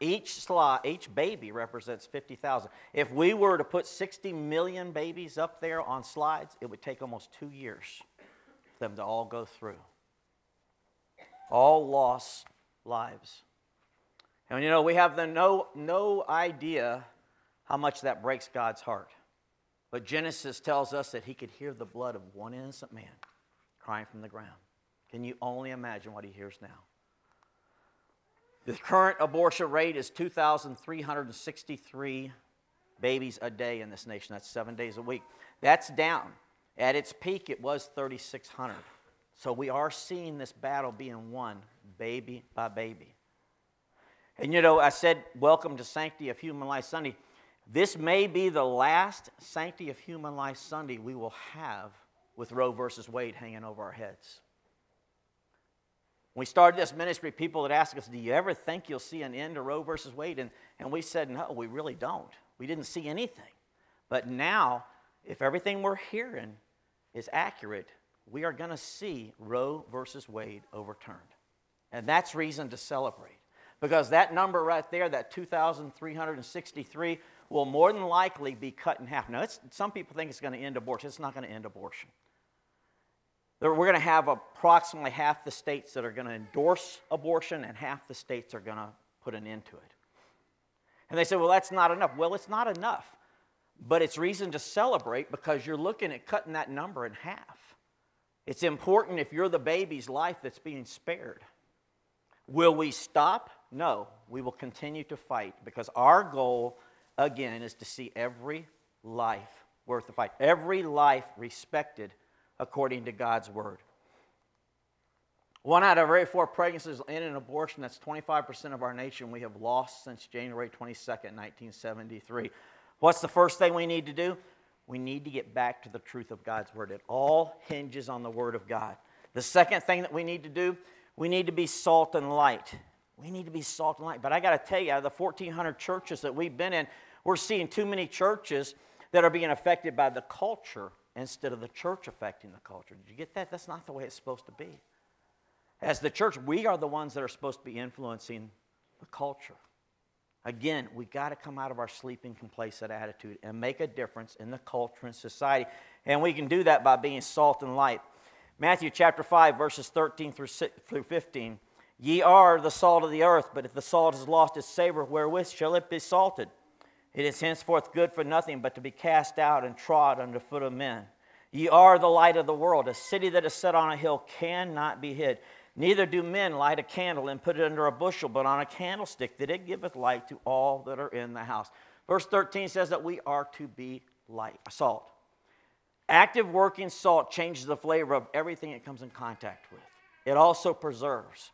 Each slide, each baby represents 50,000. If we were to put 60 million babies up there on slides, it would take almost two years for them to all go through. All lost lives. And you know, we have the no, no idea how much that breaks God's heart. But Genesis tells us that he could hear the blood of one innocent man crying from the ground. Can you only imagine what he hears now? The current abortion rate is 2,363 babies a day in this nation. That's seven days a week. That's down. At its peak, it was 3,600. So we are seeing this battle being won baby by baby. And you know, I said, Welcome to Sanctity of Human Life Sunday. This may be the last Sanctity of Human Life Sunday we will have with Roe versus Wade hanging over our heads. When we started this ministry, people would ask us, Do you ever think you'll see an end to Roe versus Wade? And, and we said, No, we really don't. We didn't see anything. But now, if everything we're hearing is accurate, we are going to see Roe versus Wade overturned. And that's reason to celebrate. Because that number right there, that 2,363, will more than likely be cut in half. Now, some people think it's going to end abortion. It's not going to end abortion. We're going to have approximately half the states that are going to endorse abortion, and half the states are going to put an end to it. And they say, well, that's not enough. Well, it's not enough, but it's reason to celebrate because you're looking at cutting that number in half. It's important if you're the baby's life that's being spared. Will we stop? No, we will continue to fight because our goal, again, is to see every life worth the fight, every life respected according to God's word. One out of every four pregnancies in an abortion, that's 25% of our nation, we have lost since January 22nd, 1973. What's the first thing we need to do? We need to get back to the truth of God's word. It all hinges on the word of God. The second thing that we need to do, we need to be salt and light. We need to be salt and light. But I got to tell you, out of the 1,400 churches that we've been in, we're seeing too many churches that are being affected by the culture instead of the church affecting the culture. Did you get that? That's not the way it's supposed to be. As the church, we are the ones that are supposed to be influencing the culture. Again, we got to come out of our sleeping complacent attitude and make a difference in the culture and society. And we can do that by being salt and light. Matthew chapter 5, verses 13 through 15. Ye are the salt of the earth, but if the salt has lost its savor, wherewith shall it be salted? It is henceforth good for nothing but to be cast out and trod under foot of men. Ye are the light of the world. A city that is set on a hill cannot be hid. Neither do men light a candle and put it under a bushel, but on a candlestick, that it giveth light to all that are in the house. Verse 13 says that we are to be light, salt. Active working salt changes the flavor of everything it comes in contact with. It also preserves.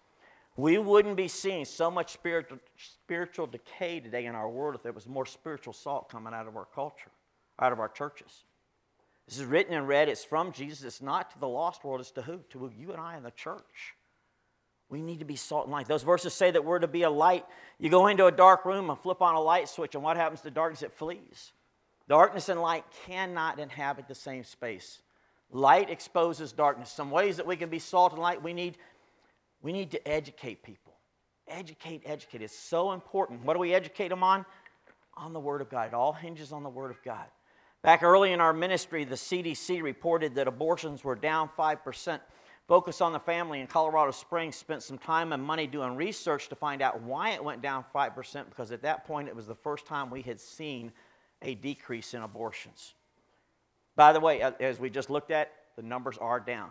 We wouldn't be seeing so much spiritual, spiritual decay today in our world if there was more spiritual salt coming out of our culture, out of our churches. This is written and read. It's from Jesus. It's not to the lost world. It's to who? To you and I in the church. We need to be salt and light. Those verses say that we're to be a light. You go into a dark room and flip on a light switch, and what happens to darkness? It flees. Darkness and light cannot inhabit the same space. Light exposes darkness. Some ways that we can be salt and light, we need we need to educate people. Educate, educate. It's so important. What do we educate them on? On the Word of God. It all hinges on the Word of God. Back early in our ministry, the CDC reported that abortions were down 5%. Focus on the Family in Colorado Springs spent some time and money doing research to find out why it went down 5% because at that point it was the first time we had seen a decrease in abortions. By the way, as we just looked at, the numbers are down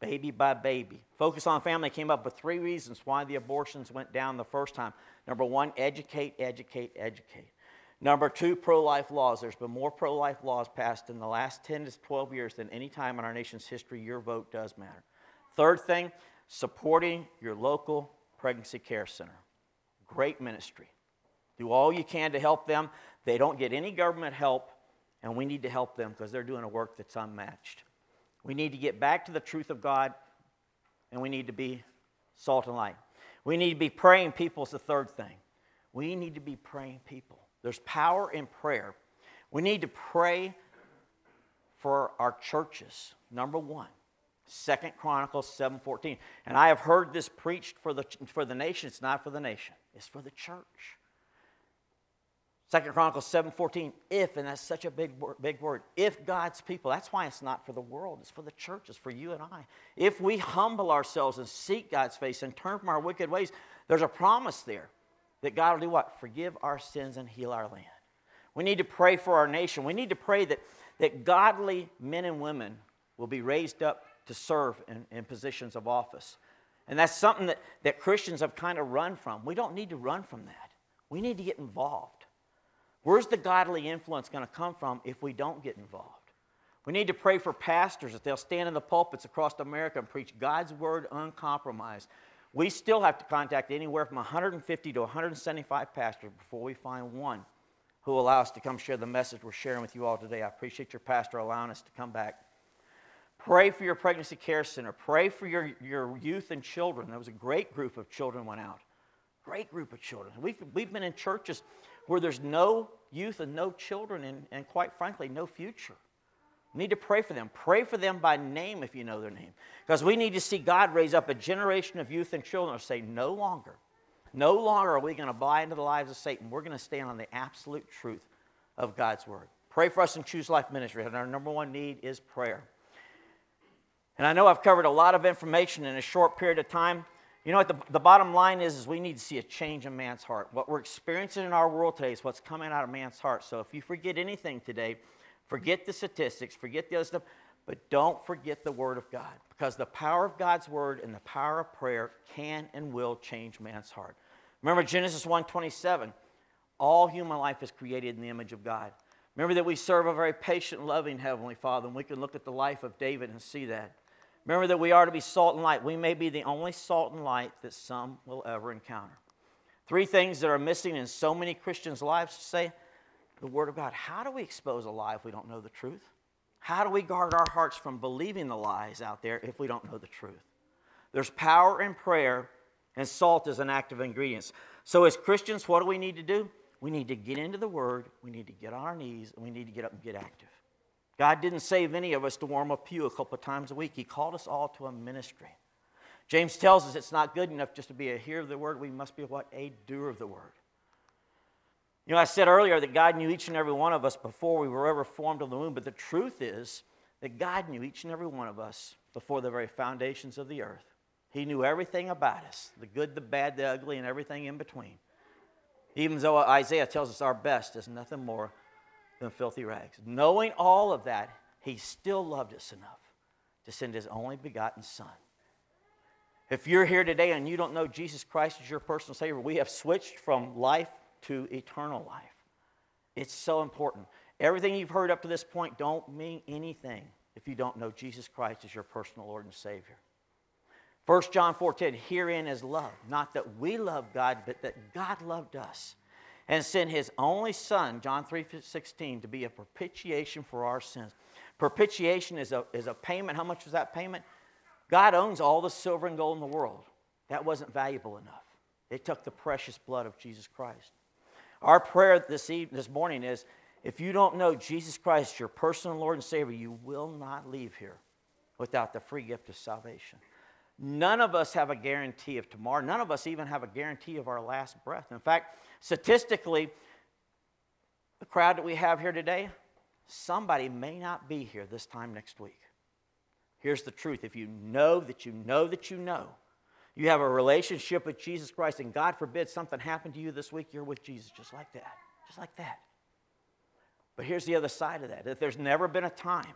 baby by baby. Focus on Family came up with three reasons why the abortions went down the first time. Number one, educate, educate, educate. Number two, pro life laws. There's been more pro life laws passed in the last 10 to 12 years than any time in our nation's history. Your vote does matter. Third thing, supporting your local pregnancy care center. Great ministry. Do all you can to help them. They don't get any government help, and we need to help them because they're doing a work that's unmatched. We need to get back to the truth of God, and we need to be salt and light. We need to be praying people is the third thing. We need to be praying people. There's power in prayer. We need to pray for our churches. Number one, Second Chronicles 7:14. And I have heard this preached for the, for the nation. It's not for the nation, it's for the church. Second Chronicles 7:14, if, and that's such a big, big word, if God's people, that's why it's not for the world, it's for the church, it's for you and I. If we humble ourselves and seek God's face and turn from our wicked ways, there's a promise there that God will do what? Forgive our sins and heal our land. We need to pray for our nation. We need to pray that, that godly men and women will be raised up to serve in, in positions of office. And that's something that, that Christians have kind of run from. We don't need to run from that. We need to get involved. Where's the godly influence going to come from if we don't get involved? We need to pray for pastors that they'll stand in the pulpits across America and preach God's word uncompromised. We still have to contact anywhere from 150 to 175 pastors before we find one who will allow us to come share the message we're sharing with you all today. I appreciate your pastor allowing us to come back. Pray for your pregnancy care center. Pray for your, your youth and children. There was a great group of children went out. Great group of children. We've, we've been in churches where there's no youth and no children and, and quite frankly, no future. We need to pray for them. Pray for them by name if you know their name. Because we need to see God raise up a generation of youth and children who say, no longer, no longer are we going to buy into the lives of Satan. We're going to stand on the absolute truth of God's word. Pray for us in Choose Life Ministry. And our number one need is prayer. And I know I've covered a lot of information in a short period of time. You know what the, the bottom line is is we need to see a change in man's heart. What we're experiencing in our world today is what's coming out of man's heart. So if you forget anything today, forget the statistics, forget the other stuff, but don't forget the word of God because the power of God's word and the power of prayer can and will change man's heart. Remember Genesis 1:27, all human life is created in the image of God. Remember that we serve a very patient, loving heavenly Father, and we can look at the life of David and see that. Remember that we are to be salt and light. We may be the only salt and light that some will ever encounter. Three things that are missing in so many Christians' lives to say the Word of God. How do we expose a lie if we don't know the truth? How do we guard our hearts from believing the lies out there if we don't know the truth? There's power in prayer, and salt is an active ingredient. So, as Christians, what do we need to do? We need to get into the Word, we need to get on our knees, and we need to get up and get active. God didn't save any of us to warm a pew a couple of times a week. He called us all to a ministry. James tells us it's not good enough just to be a hearer of the word. We must be what? A doer of the word. You know, I said earlier that God knew each and every one of us before we were ever formed in the womb, but the truth is that God knew each and every one of us before the very foundations of the earth. He knew everything about us the good, the bad, the ugly, and everything in between. Even though Isaiah tells us our best is nothing more than filthy rags. Knowing all of that, he still loved us enough to send his only begotten Son. If you're here today and you don't know Jesus Christ as your personal Savior, we have switched from life to eternal life. It's so important. Everything you've heard up to this point don't mean anything if you don't know Jesus Christ as your personal Lord and Savior. 1 John 4:10, herein is love, not that we love God, but that God loved us and sent his only son, John 3:16, to be a propitiation for our sins. Propitiation is a, is a payment. How much was that payment? God owns all the silver and gold in the world. That wasn't valuable enough. It took the precious blood of Jesus Christ. Our prayer this, evening, this morning is if you don't know Jesus Christ, your personal Lord and Savior, you will not leave here without the free gift of salvation. None of us have a guarantee of tomorrow. None of us even have a guarantee of our last breath. In fact, statistically, the crowd that we have here today, somebody may not be here this time next week. Here's the truth if you know that you know that you know, you have a relationship with Jesus Christ, and God forbid something happened to you this week, you're with Jesus just like that. Just like that. But here's the other side of that. If there's never been a time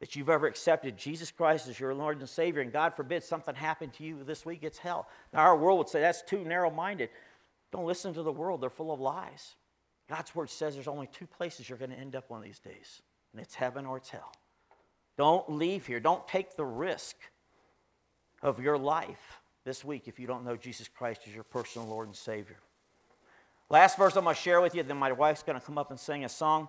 that you've ever accepted Jesus Christ as your Lord and Savior, and God forbid something happened to you this week, it's hell. Now, our world would say that's too narrow minded. Don't listen to the world, they're full of lies. God's word says there's only two places you're going to end up one of these days, and it's heaven or it's hell. Don't leave here. Don't take the risk of your life this week if you don't know Jesus Christ as your personal Lord and Savior. Last verse I'm going to share with you, then my wife's going to come up and sing a song,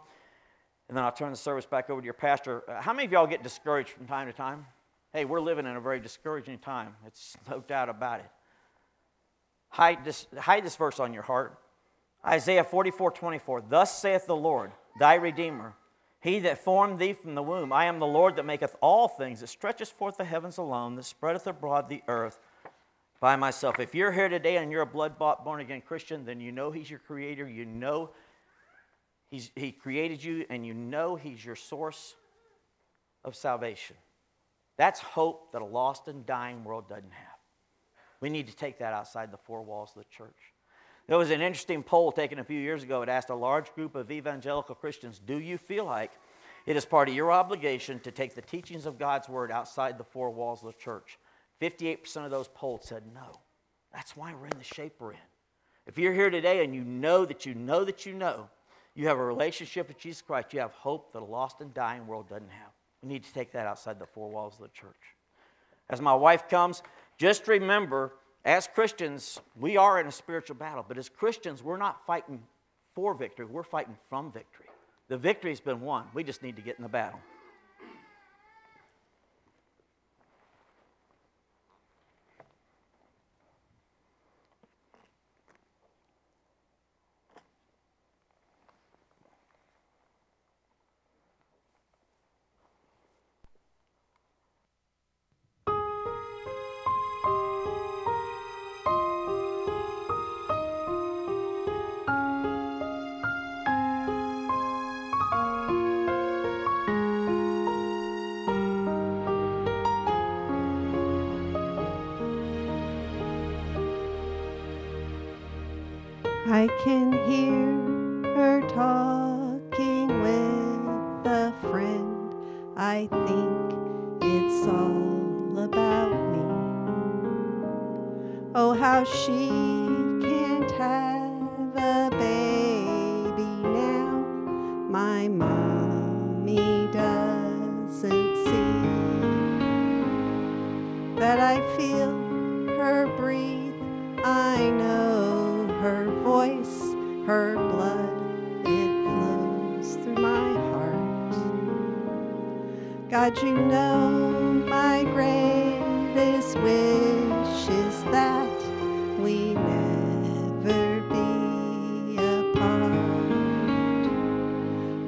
and then I'll turn the service back over to your pastor. Uh, how many of y'all get discouraged from time to time? Hey, we're living in a very discouraging time. It's no doubt about it. Hide this, hide this verse on your heart. Isaiah 44 24. Thus saith the Lord, thy Redeemer, he that formed thee from the womb. I am the Lord that maketh all things, that stretcheth forth the heavens alone, that spreadeth abroad the earth by myself. If you're here today and you're a blood bought, born again Christian, then you know he's your creator. You know he's, he created you, and you know he's your source of salvation. That's hope that a lost and dying world doesn't have. We need to take that outside the four walls of the church. There was an interesting poll taken a few years ago. It asked a large group of evangelical Christians Do you feel like it is part of your obligation to take the teachings of God's word outside the four walls of the church? 58% of those polled said no. That's why we're in the shape we're in. If you're here today and you know that you know that you know you have a relationship with Jesus Christ, you have hope that a lost and dying world doesn't have. We need to take that outside the four walls of the church. As my wife comes, just remember as Christians, we are in a spiritual battle, but as Christians, we're not fighting for victory, we're fighting from victory. The victory's been won. We just need to get in the battle. Can hear her talking with a friend. I think it's all about me. Oh, how she You know my greatest wish is that we never be apart.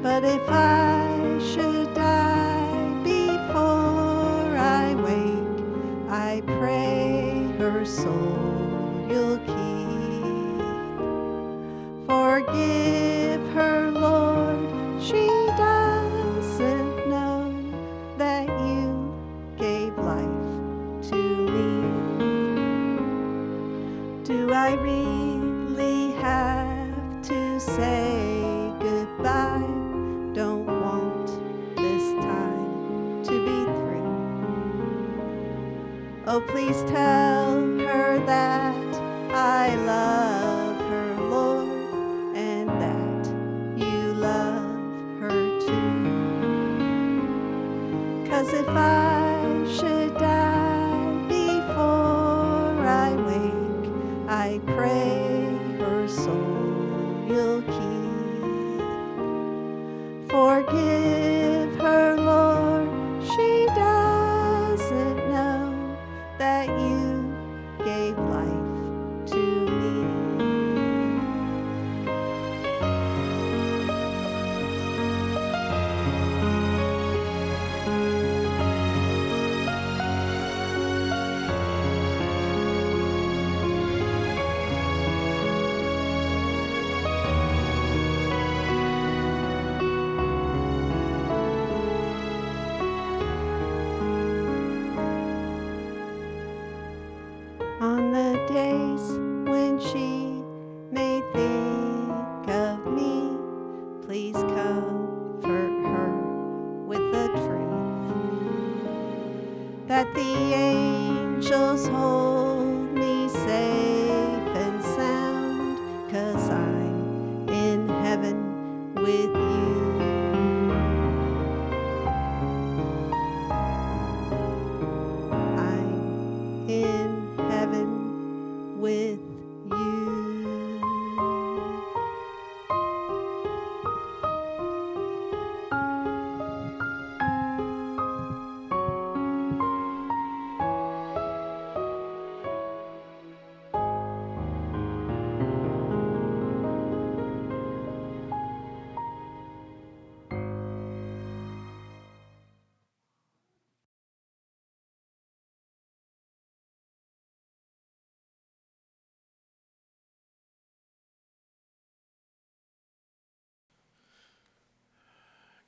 But if I should die before I wake, I pray her soul I really have to say goodbye? Don't want this time to be through. Oh, please tell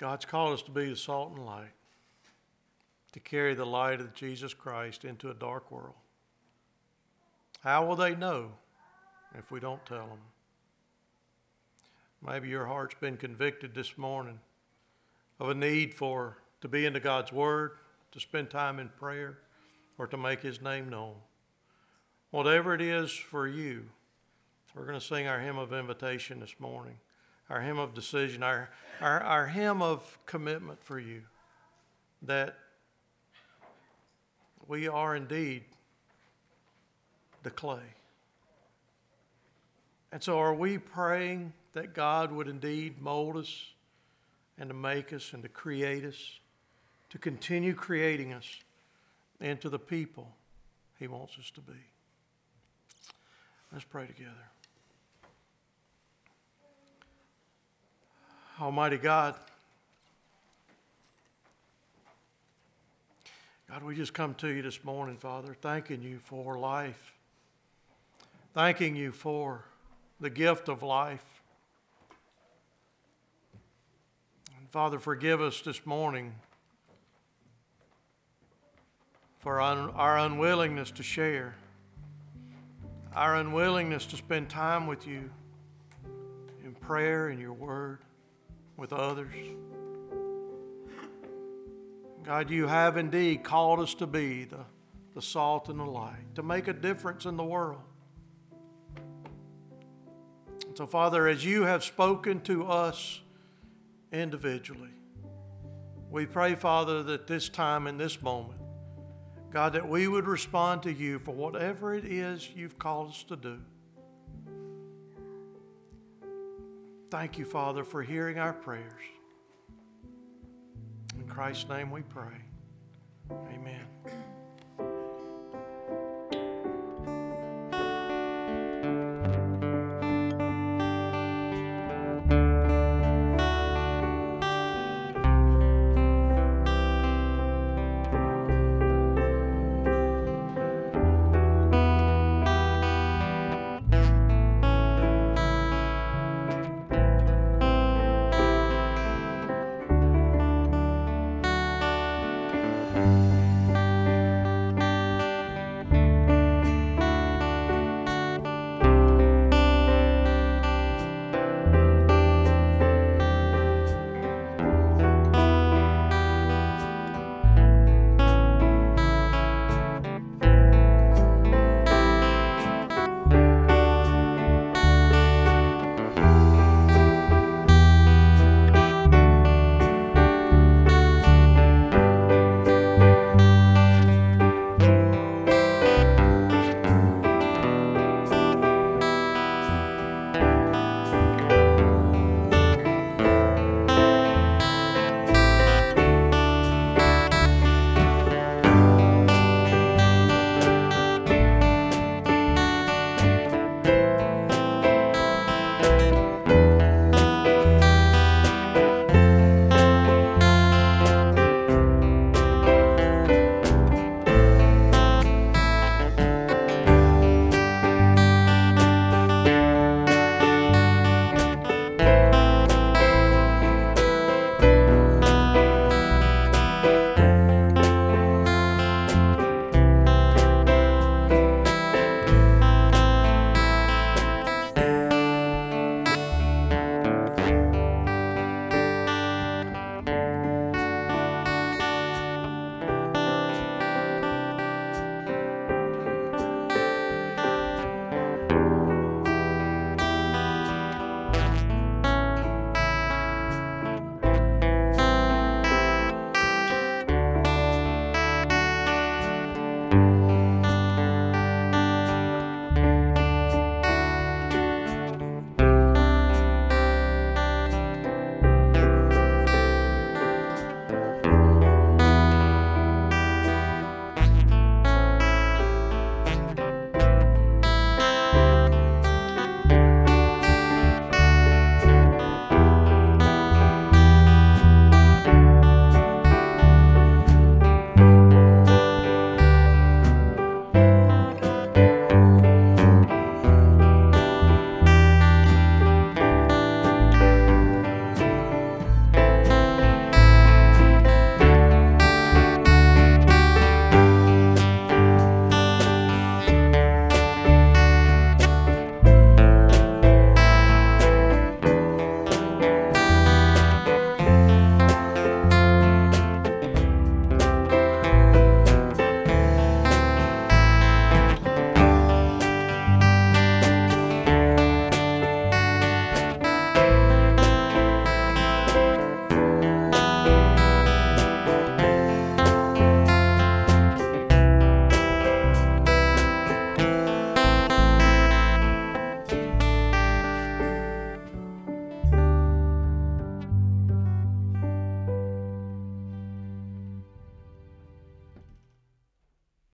God's called us to be the salt and light, to carry the light of Jesus Christ into a dark world. How will they know if we don't tell them? Maybe your heart's been convicted this morning of a need for to be into God's Word, to spend time in prayer, or to make His name known. Whatever it is for you, we're going to sing our hymn of invitation this morning, our hymn of decision, our, our, our hymn of commitment for you that we are indeed the clay. And so, are we praying that God would indeed mold us and to make us and to create us, to continue creating us into the people He wants us to be? Let's pray together. Almighty God, God, we just come to you this morning, Father, thanking you for life, thanking you for the gift of life. And Father, forgive us this morning for un- our unwillingness to share, our unwillingness to spend time with you in prayer and your word with others. God, you have indeed called us to be the, the salt and the light, to make a difference in the world. So, Father, as you have spoken to us individually, we pray, Father, that this time and this moment, God, that we would respond to you for whatever it is you've called us to do. Thank you, Father, for hearing our prayers. In Christ's name we pray. Amen.